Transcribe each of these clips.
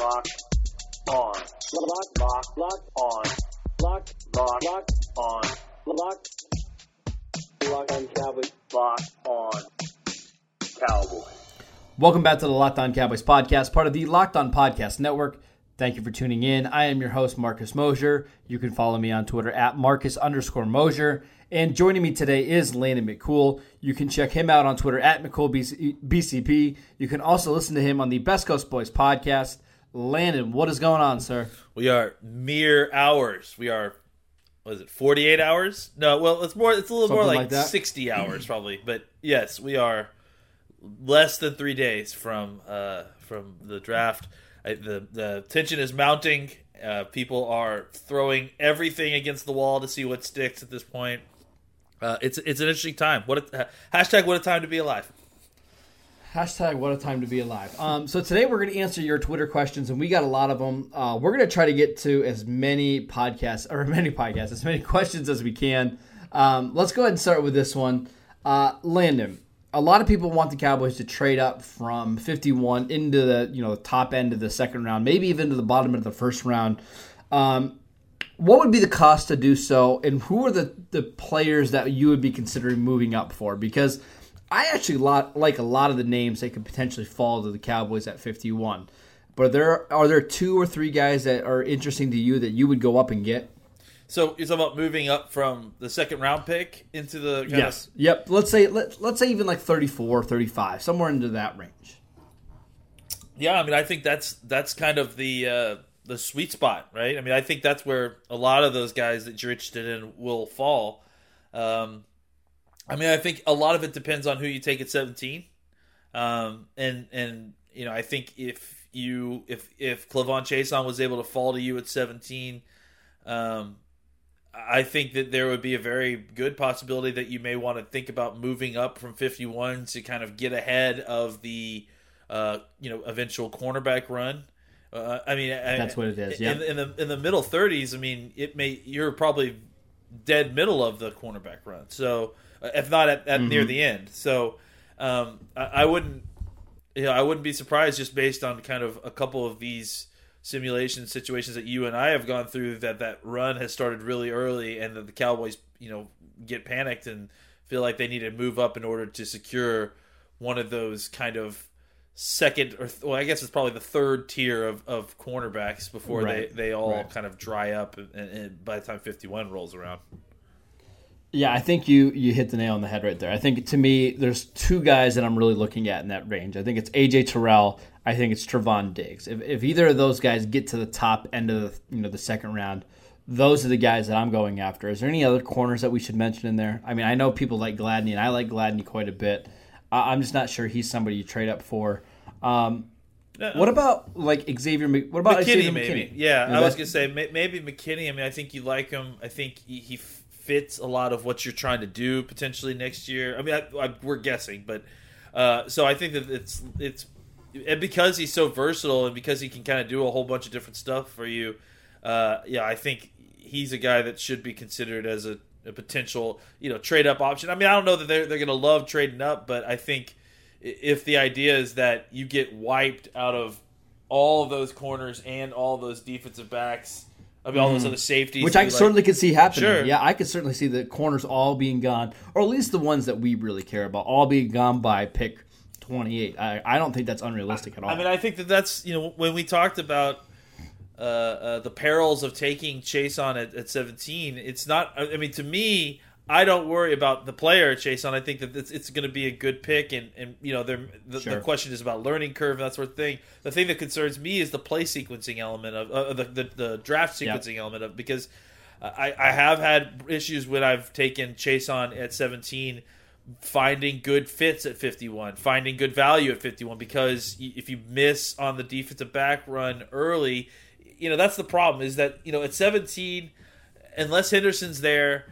Lock on. Lock, lock, lock on. Lock, lock, lock on. Lock. Lock on Cowboys. Lock on Cowboys. Welcome back to the Locked On Cowboys podcast, part of the Locked On Podcast Network. Thank you for tuning in. I am your host, Marcus Mosher. You can follow me on Twitter at Marcus underscore Mosher. And joining me today is Landon McCool. You can check him out on Twitter at McCoolBCP. You can also listen to him on the Best Coast Boys podcast. Landon, what is going on, sir? We are mere hours. We are, what is it, 48 hours? No, well, it's more, it's a little Something more like like, 60 hours probably. But yes, we are less than three days from uh, from the draft. I, the the tension is mounting. Uh, people are throwing everything against the wall to see what sticks at this point. Uh, it's it's an interesting time. What a, hashtag what a time to be alive. Hashtag what a time to be alive. Um, so today we're going to answer your Twitter questions, and we got a lot of them. Uh, we're going to try to get to as many podcasts or many podcasts, as many questions as we can. Um, let's go ahead and start with this one. Uh, Landon, a lot of people want the Cowboys to trade up from 51 into the you know the top end of the second round, maybe even to the bottom of the first round. Um, what would be the cost to do so, and who are the, the players that you would be considering moving up for? Because I actually lot, like a lot of the names that could potentially fall to the Cowboys at 51. But there are there two or three guys that are interesting to you that you would go up and get? So you're talking about moving up from the second round pick into the kind of Yep. Let's say let, let's say even like 34, 35, somewhere into that range. Yeah, I mean, I think that's that's kind of the uh, the sweet spot, right? I mean, I think that's where a lot of those guys that you're interested in will fall. Um, I mean, I think a lot of it depends on who you take at 17, um, and and you know, I think if you if if K'Lavon Chaisson was able to fall to you at 17, um, I think that there would be a very good possibility that you may want to think about moving up from 51 to kind of get ahead of the uh, you know eventual cornerback run. Uh, I mean, I- That's what it is, yeah. In, in the in the middle 30s, I mean, it may you're probably dead middle of the cornerback run. So if not at, at Mm-hmm. near the end, so um, I, I wouldn't you know I wouldn't be surprised just based on kind of a couple of these simulation situations that you and I have gone through that that run has started really early and that the Cowboys you know get panicked and feel like they need to move up in order to secure one of those kind of second or well I guess it's probably the third tier of, of cornerbacks before Right. they, they all Right. kind of dry up and, and by the time 51 rolls around. Yeah, I think you you hit the nail on the head right there. I think to me, there's two guys that I'm really looking at in that range. I think it's AJ Terrell. I think it's Trevon Diggs. If, if either of those guys get to the top end of the you know the second round, those are the guys that I'm going after. Is there any other corners that we should mention in there? I mean, I know people like Gladney, and I like Gladney quite a bit. I, I'm just not sure he's somebody you trade up for. Um, what about like Xavier? What about McKinney, Xavier maybe. McKinney? Yeah, You know, I was gonna say maybe McKinney. I mean, I think you like him. I think he, he fits a lot of what you're trying to do potentially next year. I mean, I, I, we're guessing, but uh, so I think that it's it's and because he's so versatile and because he can kind of do a whole bunch of different stuff for you. Uh, yeah, I think he's a guy that should be considered as a, a potential you know trade up option. I mean, I don't know that they're they're gonna love trading up, but I think if the idea is that you get wiped out of all those corners and all those defensive backs. Mean, all those other safeties. Which I like- certainly could see happening. Sure. Yeah, I could certainly see the corners all being gone, or at least the ones that we really care about, all being gone by pick 28. I, I don't think that's unrealistic at all. I mean, I think that that's you know when we talked about uh, uh, the perils of taking Chaisson at, at 17. It's not. I mean, to me, I don't worry about the player Chaisson. I think that it's, it's going to be a good pick, and and you know, the, Sure. the question is about learning curve and that sort of thing. The thing that concerns me is the play sequencing element of uh, the, the the draft Yeah. sequencing element of because I, I have had issues when I've taken Chaisson at 17 finding good fits at 51, finding good value at 51 because if you miss on the defensive back run early, you know, that's the problem is that, you know, at 17 unless Henderson's there,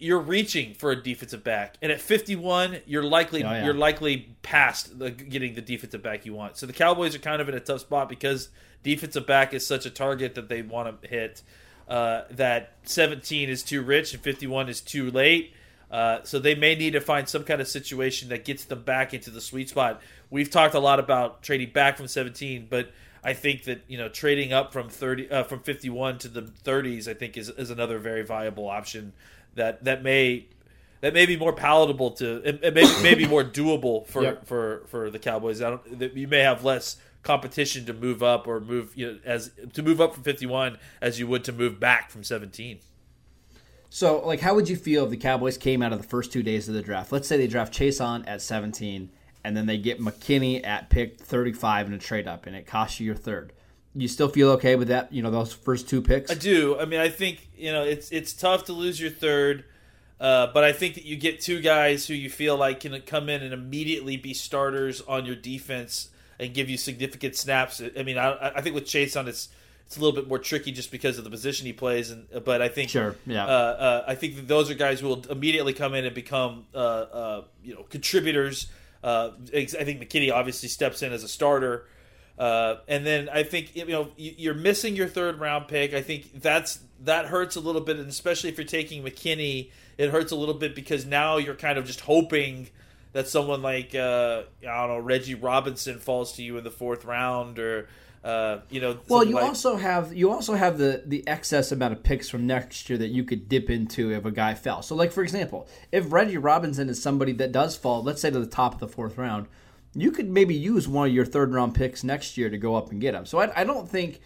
you're reaching for a defensive back. And at 51, you're likely Oh, yeah. you're likely past the, getting the defensive back you want. So the Cowboys are kind of in a tough spot because defensive back is such a target that they want to hit. Uh, that 17 is too rich and 51 is too late. Uh, so they may need to find some kind of situation that gets them back into the sweet spot. We've talked a lot about trading back from 17, but I think that you know trading up from 30 uh, from 51 to the 30s, I think is is another very viable option that that may that may be more palatable to it, may be more doable for Yep. for for the Cowboys. I don't that you may have less competition to move up or move you know as to move up from 51 as you would to move back from 17. So, like, how would you feel if the Cowboys came out of the first two days of the draft? Let's say they draft Chaisson at 17, and then they get McKinney at pick 35 in a trade up, and it costs you your third. You still feel okay with that? You know, those first two picks. I do. I mean, I think you know it's it's tough to lose your third, uh, but I think that you get two guys who you feel like can come in and immediately be starters on your defense and give you significant snaps. I mean, I, I think with Chaisson it's it's a little bit more tricky just because of the position he plays, and but I think Sure, yeah. uh, uh, I think that those are guys who will immediately come in and become uh, uh, you know contributors. Uh, I think McKinney obviously steps in as a starter. Uh, and then I think you know you- you're missing your third round pick. I think that's that hurts a little bit, and especially if you're taking McKinney, it hurts a little bit because now you're kind of just hoping that someone like uh, I don't know Reggie Robinson falls to you in the fourth round, or uh, you know. Well, you like- also have you also have the the excess amount of picks from next year that you could dip into if a guy fell. So, like for example, if Reggie Robinson is somebody that does fall, let's say to the top of the fourth round, you could maybe use one of your third round picks next year to go up and get him. So, I, I don't think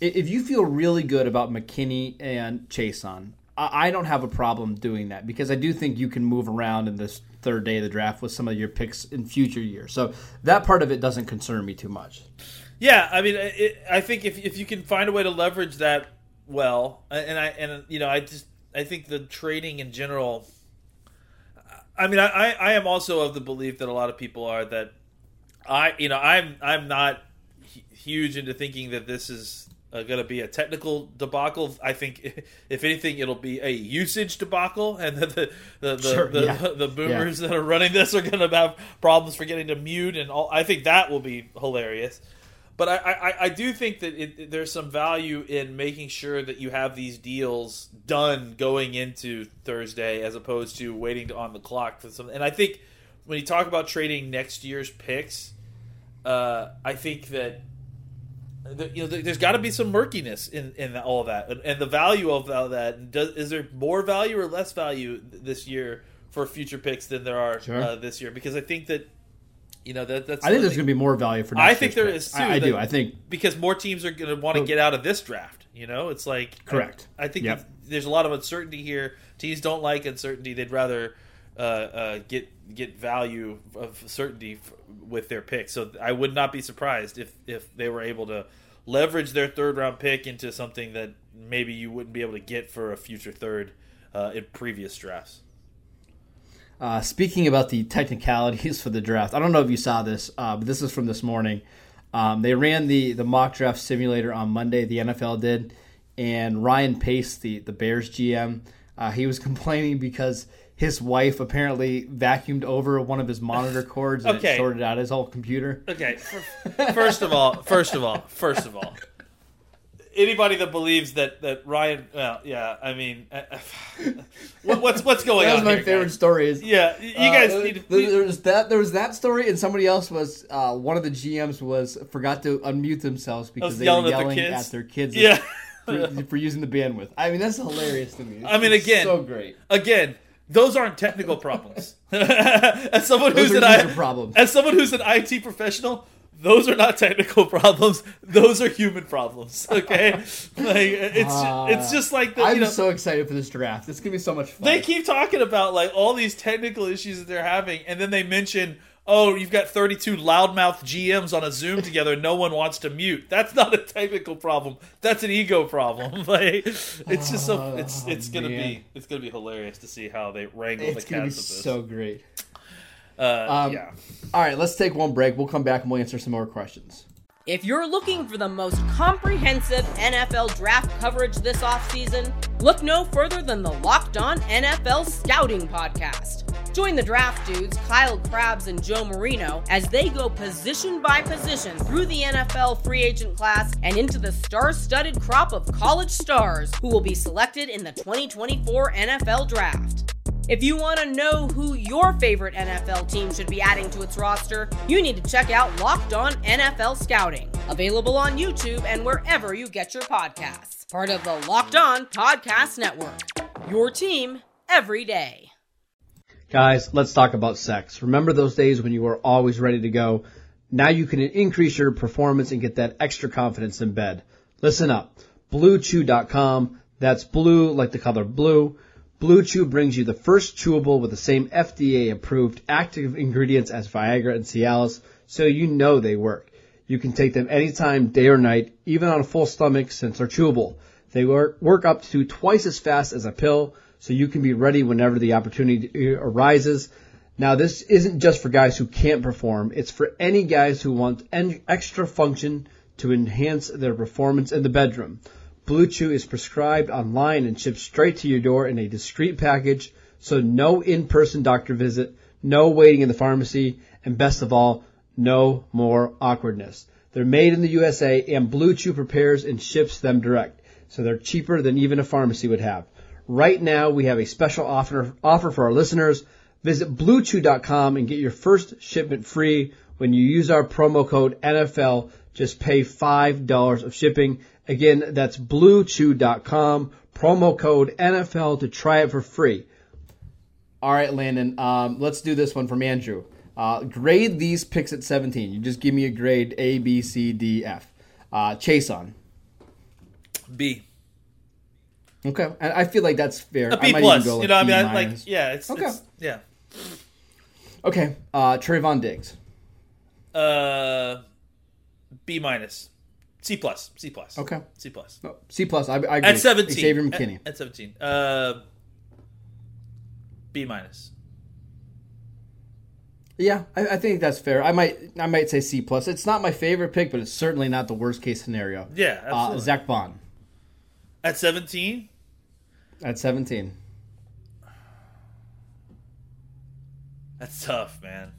if you feel really good about McKinney and Chaisson, I I don't have a problem doing that because I do think you can move around in this third day of the draft with some of your picks in future years. So that part of it doesn't concern me too much. Yeah, I mean, it, I think if if you can find a way to leverage that well, and I and you know, I just I think the trading in general. I mean, I I am also of the belief that a lot of people are that I you know I'm I'm not huge into thinking that this is uh, going to be a technical debacle. I think if anything, it'll be a usage debacle, and that the the the, Sure, the, yeah. the boomers that are running this are going to have problems for getting to mute, and all. I think that will be hilarious. But I, I, I do think that it, there's some value in making sure that you have these deals done going into Thursday, as opposed to waiting to, on the clock for something. And I think when you talk about trading next year's picks, uh, I think that you know there- there's got to be some murkiness in in all of that, and, and the value of all that. Does, is there more value or less value th- this year for future picks than there are Sure. uh, this year? Because I think that you know that that's I think the there's going to be more value for. Next I think there is too. I, I that- do. I think because more teams are going to want to get out of this draft. You know, it's like Correct. I, I think Yep. there's a lot of uncertainty here. Teams don't like uncertainty; they'd rather uh, uh, get get value of certainty f- with their pick. So I would not be surprised if if they were able to leverage their third round pick into something that maybe you wouldn't be able to get for a future third uh, in previous drafts. Uh, speaking about the technicalities for the draft, I don't know if you saw this, uh, but this is from this morning. Um, they ran the, the mock draft simulator on Monday. The NFL did, and Ryan Pace, the the Bears GM, uh, he was complaining because his wife apparently vacuumed over one of his monitor cords and Okay. it shorted out his whole computer. Okay, first of all, first of all, first of all, anybody that believes that that Ryan, well, yeah, I mean, uh, what, what's what's going That was on? my here, favorite guys? story. Is Yeah, you guys Uh, need to. there, there was that. There was that story, and somebody else was. Uh, one of the GMs was forgot to unmute themselves because was they yelling were at the yelling kids? at their kids. Yeah. for, for using the bandwidth. I mean, that's hilarious to me. It's- I mean, again- so great. Again, those aren't technical problems. as someone Those who's an I, problems. as someone who's an IT professional, those are not technical problems. Those are human problems. Okay, like it's Ah. it's just like the, I'm you know, so excited for this draft. It's gonna be so much fun. They keep talking about like all these technical issues that they're having, and then they mention, oh, you've got 32 loudmouth GMs on a Zoom together, no one wants to mute. That's not a technical problem. That's an ego problem. like it's just so it's it's gonna man. be it's gonna be hilarious to see how they wrangle It's the gonna be cats of this. so great. Uh, Um, yeah. All right, let's take one break. We'll come back and we'll answer some more questions. If you're looking for the most comprehensive NFL draft coverage this offseason, look no further than the Locked On NFL Scouting Podcast. Join the draft dudes, Kyle Crabbs and Joe Marino, as they go position by position through the NFL free agent class and into the star studded crop of college stars who will be selected in the 2024 NFL Draft. If you want to know who your favorite NFL team should be adding to its roster, you need to check out Locked On NFL Scouting, available on YouTube and wherever you get your podcasts. Part of the Locked On Podcast Network. Your team every day. Guys, let's talk about sex. Remember those days when you were always ready to go? Now you can increase your performance and get that extra confidence in bed. Listen up. BlueChew.com. That's blue like the color blue. Blue Chew brings you the first chewable with the same FDA approved active ingredients as Viagra and Cialis, so you know they work. You can take them anytime, day or night, even on a full stomach since they're chewable. They work, work up to twice as fast as a pill, so you can be ready whenever the opportunity arises. Now, this isn't just for guys who can't perform. It's for any guys who want extra function to enhance their performance in the bedroom. Blue Chew is prescribed online and shipped straight to your door in a discreet package, so no in-person doctor visit, no waiting in the pharmacy, and best of all, no more awkwardness. They're made in the USA and Blue Chew prepares and ships them direct, so they're cheaper than even a pharmacy would have. Right now, we have a special offer, offer for our listeners. Visit bluechew.com and get your first shipment free when you use our promo code NFL. Just pay $5 of shipping. Again, that's bluechew.com, promo code NFL to try it for free. All right, Landon, um, let's do this one from Andrew. Uh, grade these picks at 17. You just give me a grade A, B, C, D, F. Uh, Chaisson. B. Okay, and I feel like that's fair. A I B might plus. even go, like, you know, I B mean, I, like, yeah, it's, Okay. it's yeah. Okay, uh, Trevon Diggs. Uh, B minus, C plus, C plus. Okay. C plus. No, C plus. I, I agree. At seventeen, Xavier McKinney. At, at seventeen. Uh, B minus. yeah, I, I think that's fair. I might I might say C plus. It's not my favorite pick, but it's certainly not the worst case scenario. Yeah, Uh. Zack Baun At seventeen, at 17. that's tough, man.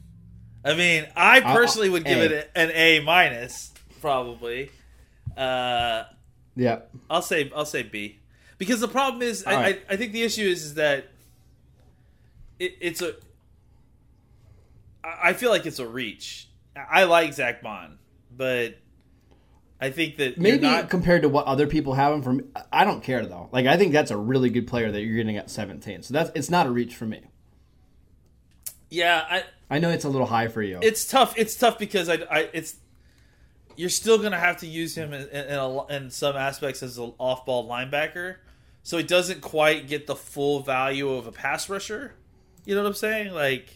I mean, I Uh, personally would give A. it an A minus, probably. Uh, Yeah. I'll say I'll say B because the problem is I, right. I, I think the issue is is that it, it's a I feel like it's a reach. I I like Zack Baun, but I think that Maybe not, compared to what other people have him from, I don't care though. Like I think that's a really good player that you're getting at 17. So that's it's not a reach for me. yeah. I, I know it's a little high for you. it's tough. It's tough because I, I it's you're still gonna have to use him in in, in, a, in some aspects as an off-ball linebacker, so he doesn't quite get the full value of a pass rusher. You know what I'm saying? Like.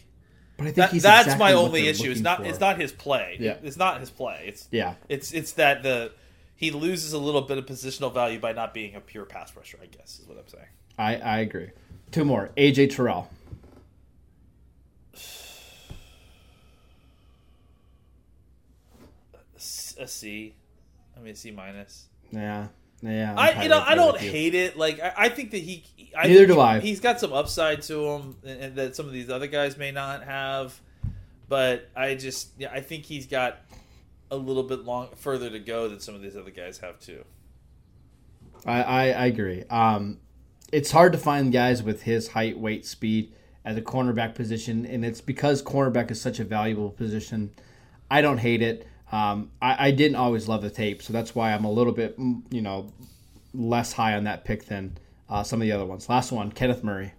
but I think That, he's that's exactly my only issue. It's not. for. It's not his play. Yeah. It's not his play. It's Yeah. It's it's that the he loses a little bit of positional value by not being a pure pass rusher. I guess is what I'm saying. I, I agree. Two more. AJ Terrell. A C. I mean, a C minus. Yeah. Yeah. I'm I you know I don't you. hate it. Like I, I think that he. I Neither do he- I. He's got some upside to him, and, and that some of these other guys may not have. But I just yeah, I think he's got a little bit long further to go than some of these other guys have too. I, I, I agree. Um, it's hard to find guys with his height, weight, speed at the cornerback position, and it's because cornerback is such a valuable position. I don't hate it. Um, I, I didn't always love the tape, so that's why I'm a little bit, mm, you know, less high on that pick than uh, some of the other ones. Last one, Kenneth Murray.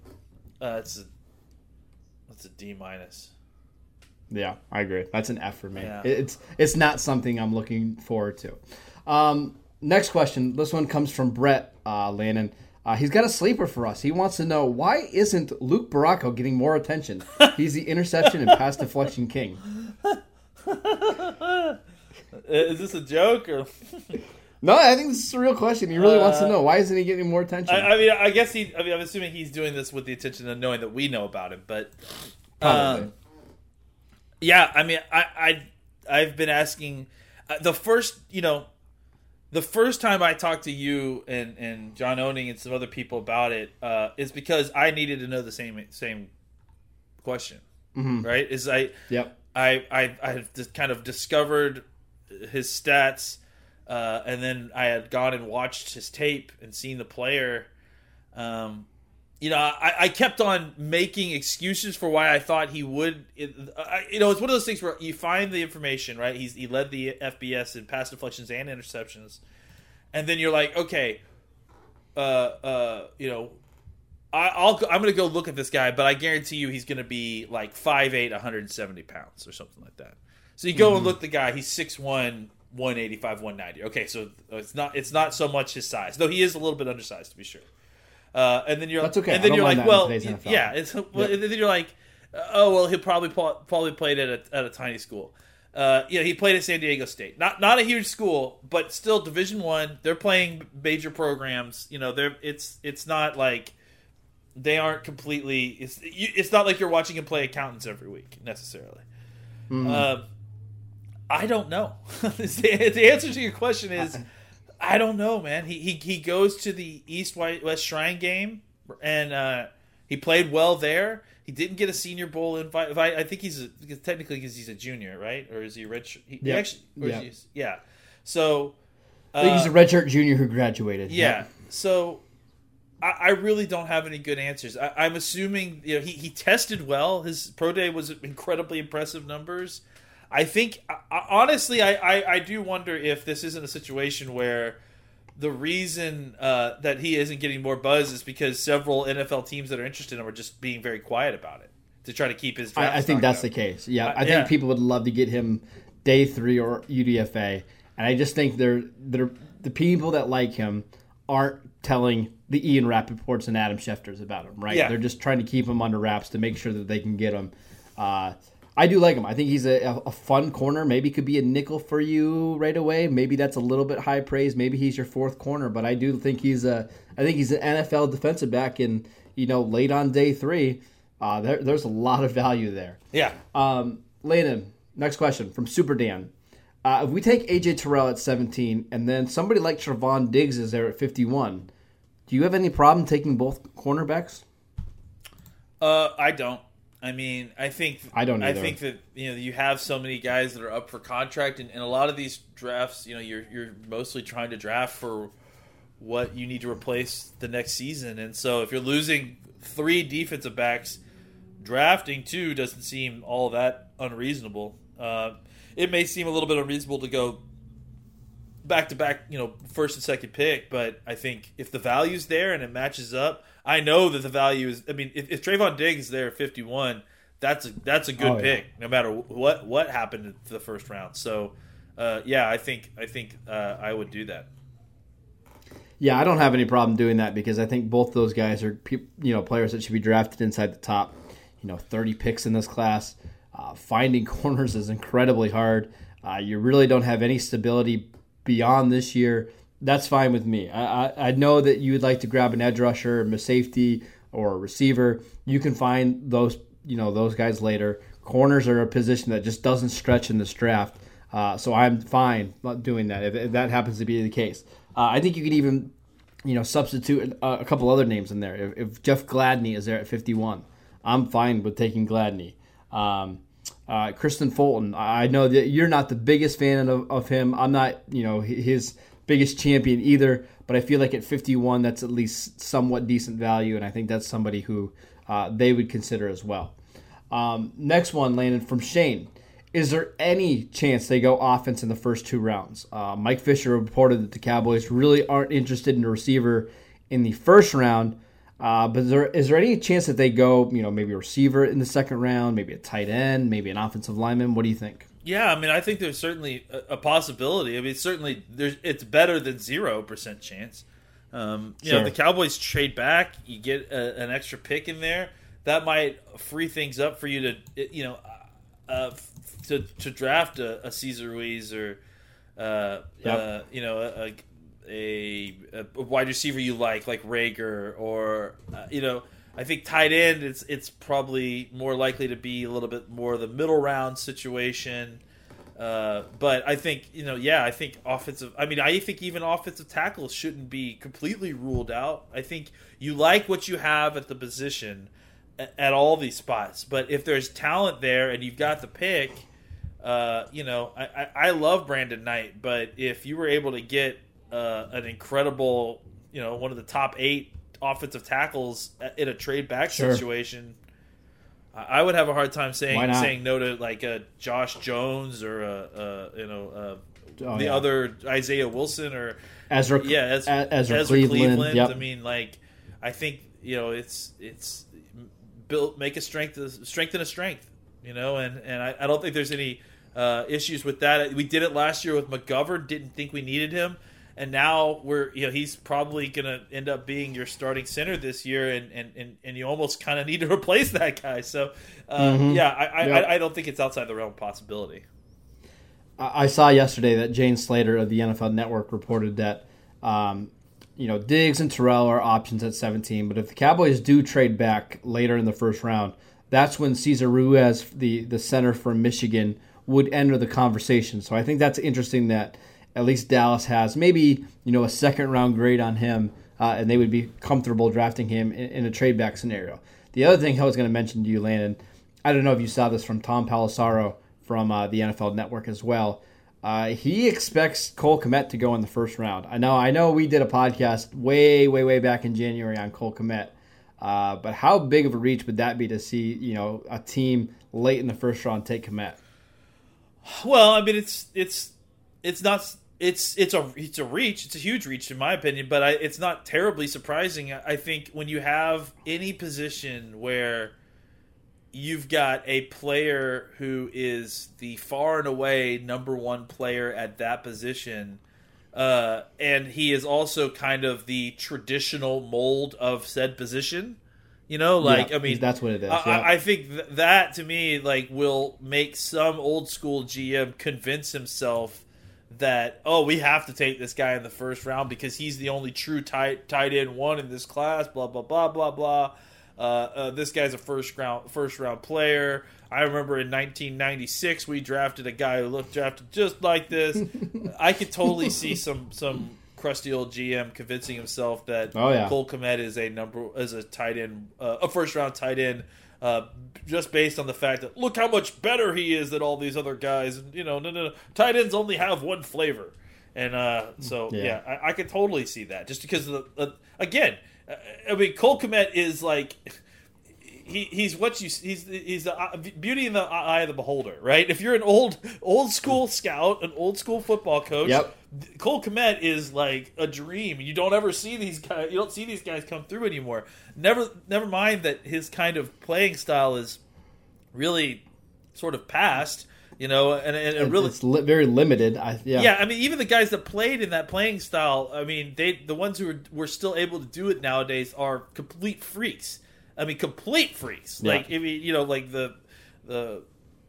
Uh, it's a that's a D minus. Yeah, I agree. That's an F for me. Yeah. It's it's not something I'm looking forward to. Um, next question. This one comes from Brett uh, Lannon. Uh, he's got a sleeper for us. He wants to know why isn't Luq Barcoo getting more attention? He's the interception and pass deflection king. Is this a joke or? No, I think this is a real question. He really wants to know why isn't he getting more attention? I, I mean, I guess he. I mean, I'm assuming he's doing this with the intention of knowing that we know about him. But Probably. um, yeah, I mean, I, I I've been asking uh, the first, you know, the first time I talked to you and and John Owning and some other people about it uh, is because I needed to know the same same question, right? Is I yep. I I I just kind of discovered his stats, uh, and then I had gone and watched his tape and seen the player. Um, you know, I, I kept on making excuses for why I thought he would. It, I, you know, it's one of those things where you find the information, right? He's he led the FBS in pass deflections and interceptions, and then you're like, okay, uh, uh, you know, I, I'll go, I'm going to go look at this guy, but I guarantee you he's going to be like 5'8", 170 pounds or something like that. So you go and look at the guy, he's 6'1", 185, 190. Okay, so it's not it's not so much his size, though he is a little bit undersized to be sure. Uh, and then you're That's okay. And then you're like, well, yeah, it's well, and then you're like, oh well, he'll probably probably played at a, at a tiny school. Uh, yeah, he played at San Diego State. Not not a huge school, but still Division One. They're playing major programs. You know, they're it's it's not like they aren't completely. It's it's not like you're watching him play accountants every week necessarily. Um, I don't know. the, the answer to your question is I don't know, man. He he, he goes to the East White West Shrine game and uh, he played well there. He didn't get a Senior Bowl invite. I, I think he's a, because technically because he's a junior, right? Or is he rich? He. Actually, he- yeah. So I think he's uh, a redshirt junior who graduated. yeah. So I, I really don't have any good answers. I, I'm assuming you know he, he tested well. His pro day was incredibly impressive numbers. I think I, I- honestly, I, I I do wonder if this isn't a situation where the reason uh, that he isn't getting more buzz is because several NFL teams that are interested in him are just being very quiet about it to try to keep his. I, I think that's up. the case. Yeah, Uh, I think yeah. people would love to get him day three or UDFA, and I just think they're they're the people that like him aren't telling the Ian Rapoports and Adam Schefters about him, right? Yeah. They're just trying to keep him under wraps to make sure that they can get him. Uh, I do like him. I think he's a, a fun corner. Maybe could be a nickel for you right away. Maybe that's a little bit high praise. Maybe he's your fourth corner, but I do think he's a. I think he's an NFL defensive back, and you know, late on day three, uh, there, there's a lot of value there. Yeah. Um, Landon, next question from Super Dan. Uh, if we take AJ Terrell at 17 and then somebody like Trevon Diggs is there at 51, do you have any problem taking both cornerbacks? Uh, I don't. I mean, I think I don't I think that you know you have so many guys that are up for contract, and, and a lot of these drafts, you know, you're you're mostly trying to draft for what you need to replace the next season, and so if you're losing three defensive backs, drafting two doesn't seem all that unreasonable. Uh, it may seem a little bit unreasonable to go back to back, you know, first and second pick, but I think if the value's there and it matches up, I know that the value is. I mean, if, if Trevon Diggs is there at fifty one, that's a that's a good Oh, yeah. pick, no matter what what happened to the first round. So, uh, yeah, I think I think uh, I would do that. Yeah, I don't have any problem doing that because I think both those guys are you know players that should be drafted inside the top, you know, 30 picks in this class. Uh, finding corners is incredibly hard. Uh, you really don't have any stability beyond this year. That's fine with me. I, I, I know that you would like to grab an edge rusher, a safety, or a receiver. You can find those you know those guys later. Corners are a position that just doesn't stretch in this draft. Uh, so I'm fine doing that if, if that happens to be the case. Uh, I think you could even, you know, substitute a, a couple other names in there. If, if Jeff Gladney is there at 51, I'm fine with taking Gladney. Um, uh, Kristian Fulton, I know that you're not the biggest fan of, of him. I'm not, you know, his biggest champion either. But I feel like at 51, that's at least somewhat decent value, and I think that's somebody who uh, they would consider as well. Um, next one, Landon from Shane. Is there any chance they go offense in the first two rounds? Uh, Mike Fisher reported that the Cowboys really aren't interested in a receiver in the first round. Uh, but is there is there any chance that they go, you know, maybe a receiver in the second round, maybe a tight end, maybe an offensive lineman? What do you think? Yeah, I mean, I think there's certainly a, a possibility. I mean, certainly there's it's better than zero percent chance. Um, you Sure. know, the Cowboys trade back, you get a, an extra pick in there. That might free things up for you to, you know, uh, to to draft a, a Cesar Ruiz or, uh, Yep. uh, you know, a, a, a wide receiver you like, like Reagor, or uh, you know, I think tight end. It's it's probably more likely to be a little bit more the middle round situation. Uh, but I think you know, yeah, I think offensive. I mean, I think even offensive tackles shouldn't be completely ruled out. I think you like what you have at the position at all these spots, but if there's talent there and you've got the pick, uh, you know, I, I, I love Brandon Knight, but if you were able to get uh, an incredible, you know, one of the top eight offensive tackles in a trade back Sure. situation. I would have a hard time saying saying no to like a Josh Jones or a, a you know uh Oh, the yeah. other Isaiah Wilson or Ezra, yeah Ez- E- Ezra, Ezra Cleveland. Cleveland. Yep. I mean, like I think you know it's it's build make a strength strengthen a strength, you know, and and I, I don't think there's any uh, issues with that. We did it last year with McGovern. Didn't think we needed him. And now we're, you know, he's probably going to end up being your starting center this year, and and, and, and you almost kind of need to replace that guy. So, uh, yeah, I, I, Yep. I, I don't think it's outside the realm of possibility. I I saw yesterday that Jane Slater of the NFL Network reported that, um, you know, Diggs and Terrell are options at 17, but if the Cowboys do trade back later in the first round, that's when Cesar Ruiz, the, the center from Michigan, would enter the conversation. So I think that's interesting that at least Dallas has maybe, you know, a second round grade on him, uh, and they would be comfortable drafting him in, in a trade back scenario. The other thing I was going to mention to you, Landon, I don't know if you saw this from Tom Pelissero from uh, the NFL Network as well. Uh, he expects Cole Kmet to go in the first round. I know, I know, we did a podcast way, way, way back in January on Cole Kmet, uh, but how big of a reach would that be to see, you know, a team late in the first round take Kmet? Well, I mean, it's it's it's not it's it's a it's a reach. It's a huge reach in my opinion, but I, it's not terribly surprising. I think when you have any position where you've got a player who is the far and away number one player at that position, uh, and he is also kind of the traditional mold of said position. You know, like Yeah, I mean, that's what it is, I, yeah. I- I think th- that to me, like, will make some old school GM convince himself that oh, we have to take this guy in the first round because he's the only true tight tight end one in this class. Blah blah blah blah blah. Uh, uh, this guy's a first round first round player. I remember in 1996 we drafted a guy who looked drafted just like this. I could totally see some some crusty old GM convincing himself that Oh, yeah. Cole Kmet is a number as a tight end, uh, a first round tight end, uh, just based on the fact that look how much better he is than all these other guys. And you know, no, no, no. tight ends only have one flavor, and uh, so Yeah. yeah, I, I could totally see that just because of the uh, again, uh, I mean, Cole Kmet is like. He, he's what you he's he's the uh, beauty in the eye of the beholder, right? If you're an old old school scout, an old school football coach, Yep. Cole Kmet is like a dream. You don't ever see these guys. You don't see these guys come through anymore. Never, never mind that his kind of playing style is really sort of past. You know, and, and, and really, it's li- very limited. I, yeah. yeah. I mean, even the guys that played in that playing style, I mean, they the ones who are, were still able to do it nowadays are complete freaks. I mean, complete freaks. Yeah. Like, I mean, you know, like the the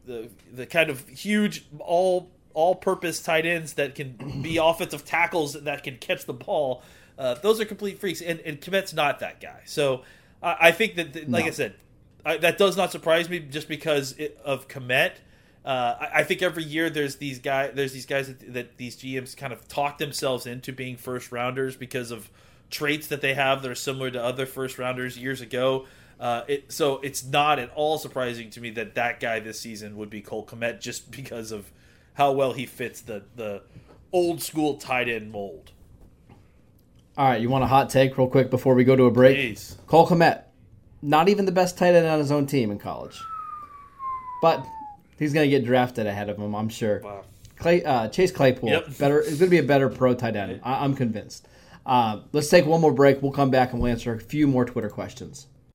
the the kind of huge all all purpose tight ends that can be offensive tackles that can catch the ball. Uh, those are complete freaks, and, and Kmet's not that guy. So I, I think that, that- like No. I said, I, that does not surprise me just because it, of Kmet. Uh, I, I think every year there's these guy there's these guys that, that these GMs kind of talk themselves into being first rounders because of traits that they have that are similar to other first rounders years ago. Uh, it, so it's not at all surprising to me that that guy this season would be Cole Kmet just because of how well he fits the the old school tight end mold. All right, you want a hot take real quick before we go to a break? Please. Cole Kmet, not even the best tight end on his own team in college, but he's going to get drafted ahead of him, I'm sure. Wow. Clay, uh, Chase Claypool, Yep. better is going to be a better pro tight end. I, I'm convinced. Uh, let's take one more break. We'll come back and we'll answer a few more Twitter questions.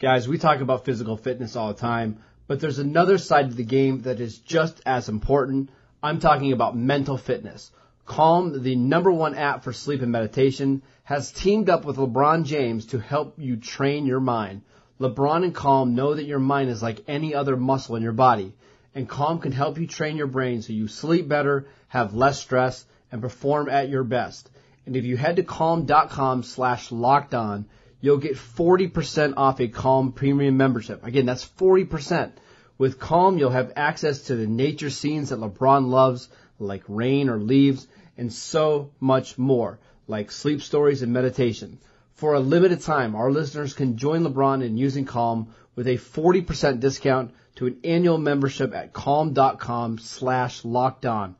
Guys, we talk about physical fitness all the time, but there's another side to the game that is just as important. I'm talking about mental fitness. Calm, the number one app for sleep and meditation, has teamed up with LeBron James to help you train your mind. LeBron and Calm know that your mind is like any other muscle in your body, and Calm can help you train your brain so you sleep better, have less stress, and perform at your best. And if you head to calm.com slash locked on, you'll get 40% off a Calm premium membership. Again, that's 40%. With Calm, you'll have access to the nature scenes that LeBron loves, like rain or leaves, and so much more, like sleep stories and meditation. For a limited time, our listeners can join LeBron in using Calm with a 40% discount to an annual membership at calm.com slash locked on.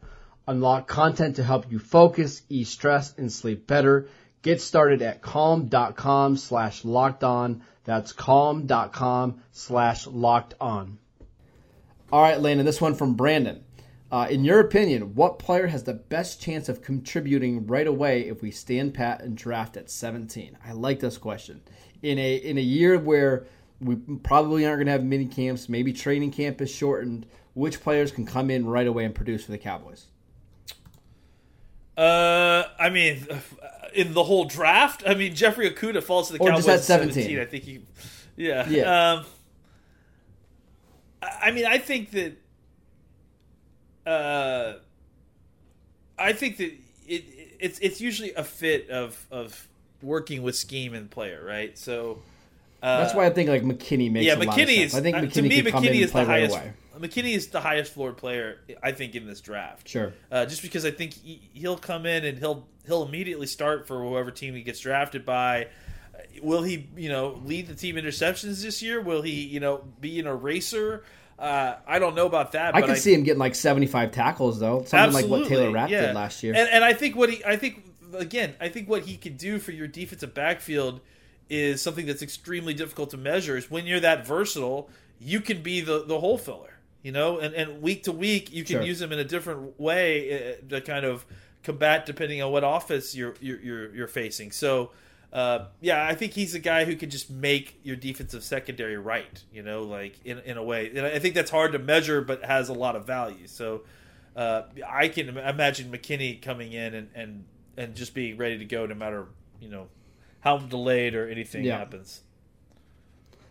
Unlock content to help you focus, ease stress, and sleep better. Get started at calm.com slash locked on. That's calm.com slash locked on. All right, Landon, this one from Brandon. Uh, in your opinion, what player has the best chance of contributing right away if we stand pat and draft at 17? I like this question. In a in a year where we probably aren't going to have mini camps, maybe training camp is shortened, which players can come in right away and produce for the Cowboys? Uh, I mean, in the whole draft, I mean, Jeffrey Okudah falls to the Or Cowboys at at 17. 17. I think he, yeah, Yeah. Um, I mean, I think that, uh, I think that it it's it's usually a fit of of working with scheme and player, right? So. Uh, That's why I think like McKinney makes yeah, a lot of McKinney is. I think uh, McKinney to me, could come in McKinney is the right highest. away. McKinney is the highest floored player, I think, in this draft. Sure. Uh, just because I think he, he'll come in and he'll he'll immediately start for whoever team he gets drafted by. Will he, you know, lead the team interceptions this year? Will he, you know, be an eraser? Uh, I don't know about that. I but could see him getting like 75 tackles though, something like what Taylor Rapp yeah. did last year. And, and I think what he, I think again, I think what he could do for your defensive backfield is something that's extremely difficult to measure. Is when you're that versatile, you can be the the hole filler, you know, and and week to week you can Sure. use him in a different way uh, to kind of combat depending on what office you're you're you're, you're facing. So. Uh, yeah, I think he's a guy who can just make your defensive secondary right, you know, like in, in a way. And I think that's hard to measure, but has a lot of value. So uh, I can imagine McKinney coming in and, and, and just being ready to go no matter, you know, how delayed or anything Yeah. happens.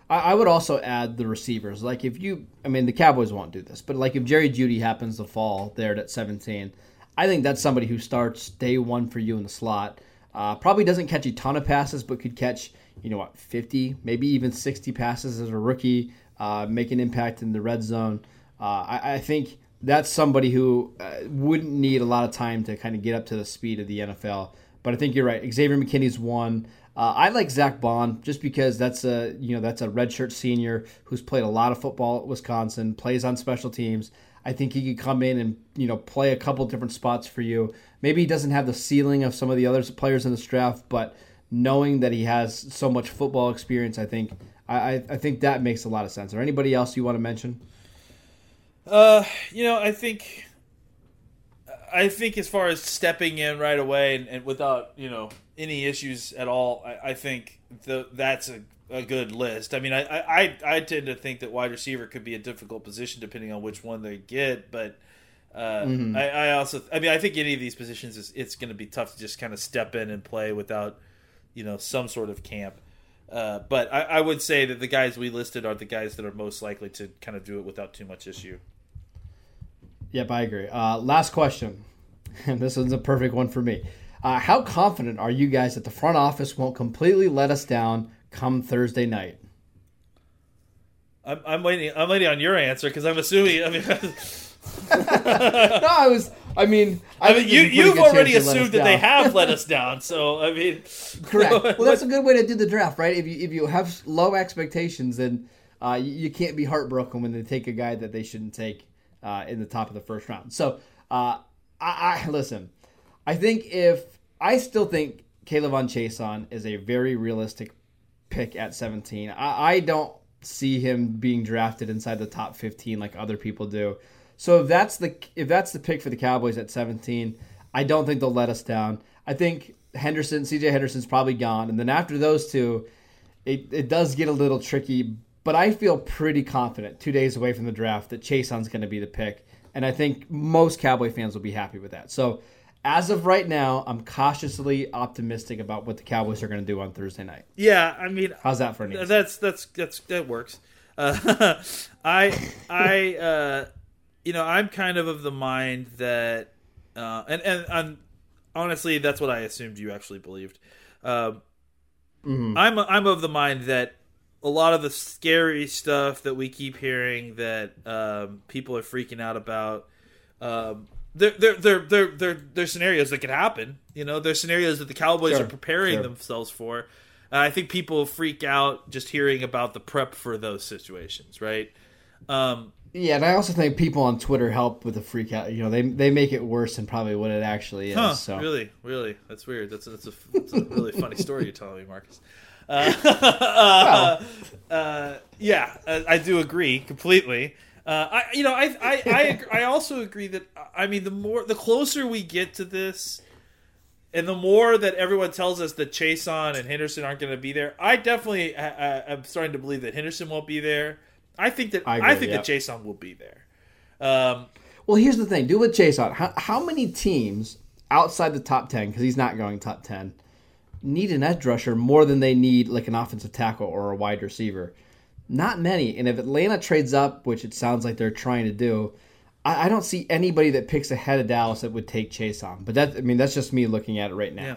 I, I would also add the receivers. Like if you, I mean, the Cowboys won't do this, but like if Jerry Jeudy happens to fall there at 17, I think that's somebody who starts day one for you in the slot. Uh, probably doesn't catch a ton of passes, but could catch, you know what, 50, maybe even 60 passes as a rookie, uh, make an impact in the red zone. Uh, I, I think that's somebody who uh, wouldn't need a lot of time to kind of get up to the speed of the NFL. But I think you're right. Xavier McKinney's one. Uh, I like Zack Baun just because that's a you know that's a redshirt senior who's played a lot of football at Wisconsin, plays on special teams. I think he could come in and you know play a couple different spots for you. Maybe he doesn't have the ceiling of some of the other players in this draft, but knowing that he has so much football experience, I think I, I think that makes a lot of sense. Or anybody else you want to mention? Uh, you know, I think, I think as far as stepping in right away and, and without you know any issues at all, I, I think the, that's a, a good list. I mean, I, I I tend to think that wide receiver could be a difficult position depending on which one they get, but. Uh, I, I also, I mean, I think any of these positions is it's going to be tough to just kind of step in and play without, you know, some sort of camp. Uh, but I, I would say that the guys we listed are the guys that are most likely to kind of do it without too much issue. Yep, I agree. Uh, last question, and this one's a perfect one for me. Uh, how confident are you guys that the front office won't completely let us down come Thursday night? I'm, I'm waiting. I'm waiting on your answer because I'm assuming. I mean, no, I was I mean, I mean, you there's a pretty you've already they let us assumed that they have let us down. So I mean, Correct. Well, that's a good way to do the draft, right? If you if you have low expectations, then uh, you, you can't be heartbroken when they take a guy that they shouldn't take uh, in the top of the first round. So, uh, I, I listen. I think if I still think K'Lavon Chaisson is a very realistic pick at 17. I, I don't see him being drafted inside the top 15 like other people do. So if that's the if that's the pick for the Cowboys at 17, I don't think they'll let us down. I think Henderson, CJ Henderson's probably gone, and then after those two, it, it does get a little tricky. But I feel pretty confident two days away from the draft that Chaisson's going to be the pick, and I think most Cowboy fans will be happy with that. So as of right now, I'm cautiously optimistic about what the Cowboys are going to do on Thursday night. yeah, I mean, How's that for an answer? that's that's that's that works. Uh, I I uh, you know I'm kind of of the mind that uh, and and and honestly that's what I assumed you actually believed. Um I'm I'm of the mind that a lot of the scary stuff that we keep hearing that um, people are freaking out about. Um, they're, they're, they're, they're, they're, they're scenarios that could happen. You know, they're scenarios that the Cowboys Sure, are preparing sure. themselves for. And I think people freak out just hearing about the prep for those situations, right? Um, Yeah, and I also think people on Twitter help with the freak out. You know, they they make it worse than probably what it actually is. huh, so really, really, that's weird. That's that's a, that's a really funny story you're telling me, Marcus. Uh, uh, uh, yeah, I, I do agree completely. Uh, I, you know, I, I, I, ag- I also agree that I mean, the more, the closer we get to this, and the more that everyone tells us that Chaisson and Henderson aren't going to be there, I definitely, I, I, I'm starting to believe that Henderson won't be there. I think that I I, think yeah. that Chaisson will be there. Um, Well, here's the thing. Do with Chaisson. How, how many teams outside the top 10, because he's not going top 10, need an edge rusher more than they need like an offensive tackle or a wide receiver? Not many. And if Atlanta trades up, which it sounds like they're trying to do, I, I don't see anybody that picks ahead of Dallas that would take Chaisson. But that, I mean, that's just me looking at it right now. Yeah.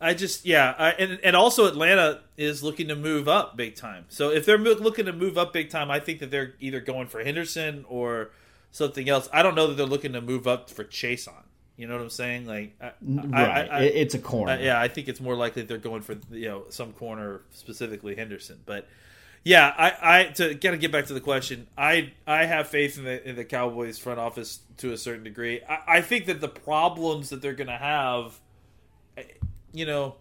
I just yeah, I, and and also Atlanta is looking to move up big time. So if they're mo- looking to move up big time, I think that they're either going for Henderson or something else. I don't know that they're looking to move up for Chaisson. You know what I'm saying? Like, I, Right. I, it's a corner. yeah, I think it's more likely they're going for you know some corner specifically Henderson, but yeah, I, I to kind of get back to the question, I I have faith in the in the Cowboys front office to a certain degree. I, I think that the problems that they're going to have, eh, you know,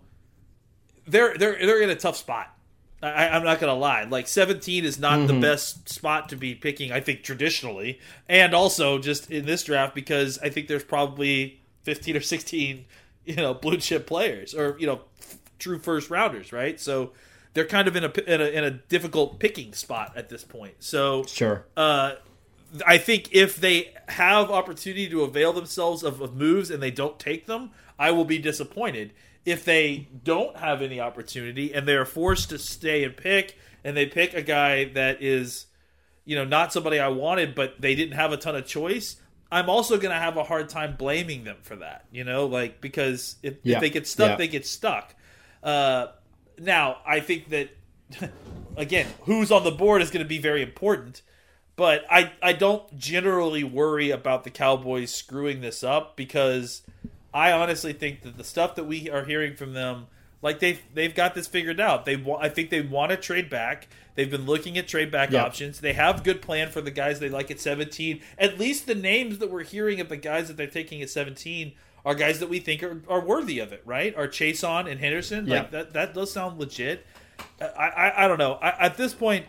they're they're they're in a tough spot. I, I'm not gonna lie. Like 17 is not the best spot to be picking. I think traditionally, and also just in this draft because I think there's probably 15 or 16, you know, blue chip players or you know, f- true first rounders, right? So they're kind of in a in a, in a difficult picking spot at this point. So Sure. uh, I think if they have opportunity to avail themselves of, of moves and they don't take them, I will be disappointed. If they don't have any opportunity and they are forced to stay and pick, and they pick a guy that is, you know, not somebody I wanted, but they didn't have a ton of choice, I'm also going to have a hard time blaming them for that. You know, like because if, Yeah. if they get stuck, Yeah. they get stuck. Uh, now, I think that again, who's on the board is going to be very important. But I, I don't generally worry about the Cowboys screwing this up because I honestly think that the stuff that we are hearing from them, like they've they've got this figured out. They I think they want to trade back. They've been looking at trade back Yeah. options. They have good plan for the guys they like at 17. At least the names that we're hearing of the guys that they're taking at 17 are guys that we think are, are worthy of it, right? Are Chaisson and Henderson? Yeah. Like that that does sound legit. I I, I don't know. I, at this point,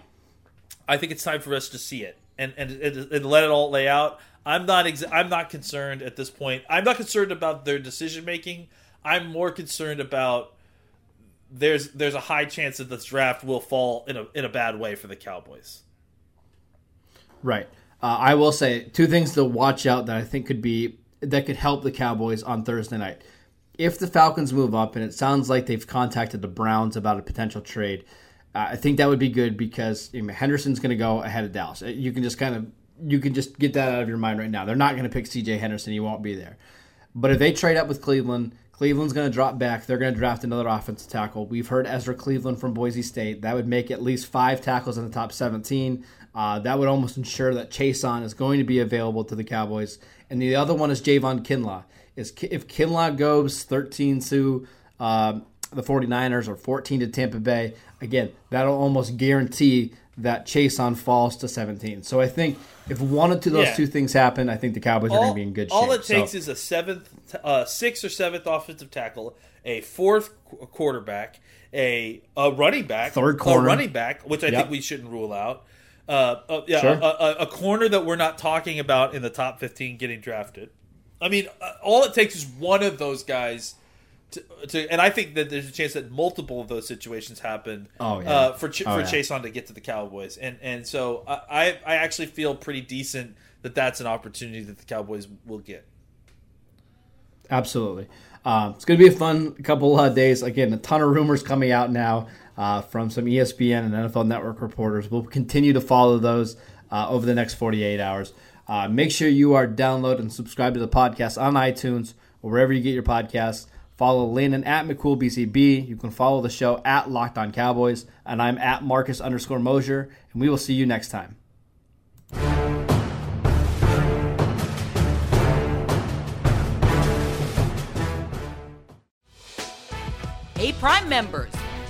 I think it's time for us to see it and and, and, and let it all lay out. I'm not ex- I'm not concerned at this point. I'm not concerned about their decision making. I'm more concerned about there's there's a high chance that this draft will fall in a in a bad way for the Cowboys. Right. Uh, I will say two things to watch out that I think could be that could help the Cowboys on Thursday night. If the Falcons move up, and it sounds like they've contacted the Browns about a potential trade, uh, I think that would be good because you know, Henderson's going to go ahead of Dallas. Uh, You can just kind of you can just get that out of your mind right now. They're not going to pick C.J. Henderson. He won't be there. But if they trade up with Cleveland, Cleveland's going to drop back. They're going to draft another offensive tackle. We've heard Ezra Cleveland from Boise State. That would make at least five tackles in the top 17. Uh, that would almost ensure that Chaisson is going to be available to the Cowboys. And the other one is Javon Kinlaw. Is if Kinlaw goes 13 to uh, the 49ers or 14 to Tampa Bay, again, that'll almost guarantee that Chaisson falls to 17. So I think if one or two of those Yeah. two things happen, I think the Cowboys are going to be in good shape. all it takes So- is a seventh, uh, sixth or seventh offensive tackle, a fourth qu- quarterback, a, a running back, Third a corner. running back, which I Yep. think we shouldn't rule out. Uh, uh, yeah, Sure. a, a, a corner that we're not talking about in the top fifteen getting drafted. I mean, uh, all it takes is one of those guys. To, to, and I think that there's a chance that multiple of those situations happen Oh, yeah. uh, for Ch- Oh, for yeah. Chaisson to get to the Cowboys, and and so I I actually feel pretty decent that that's an opportunity that the Cowboys will get. Absolutely. Um, it's going to be a fun couple of days. Again, a ton of rumors coming out now uh, from some ESPN and NFL Network reporters. We'll continue to follow those uh, over the next 48 hours. Uh, make sure you are download and subscribe to the podcast on iTunes or wherever you get your podcasts. Follow Landon at McCoolBCB. You can follow the show at Locked On Cowboys, and I'm at Marcus underscore Mosher, and we will see you next time. Hey, Prime members,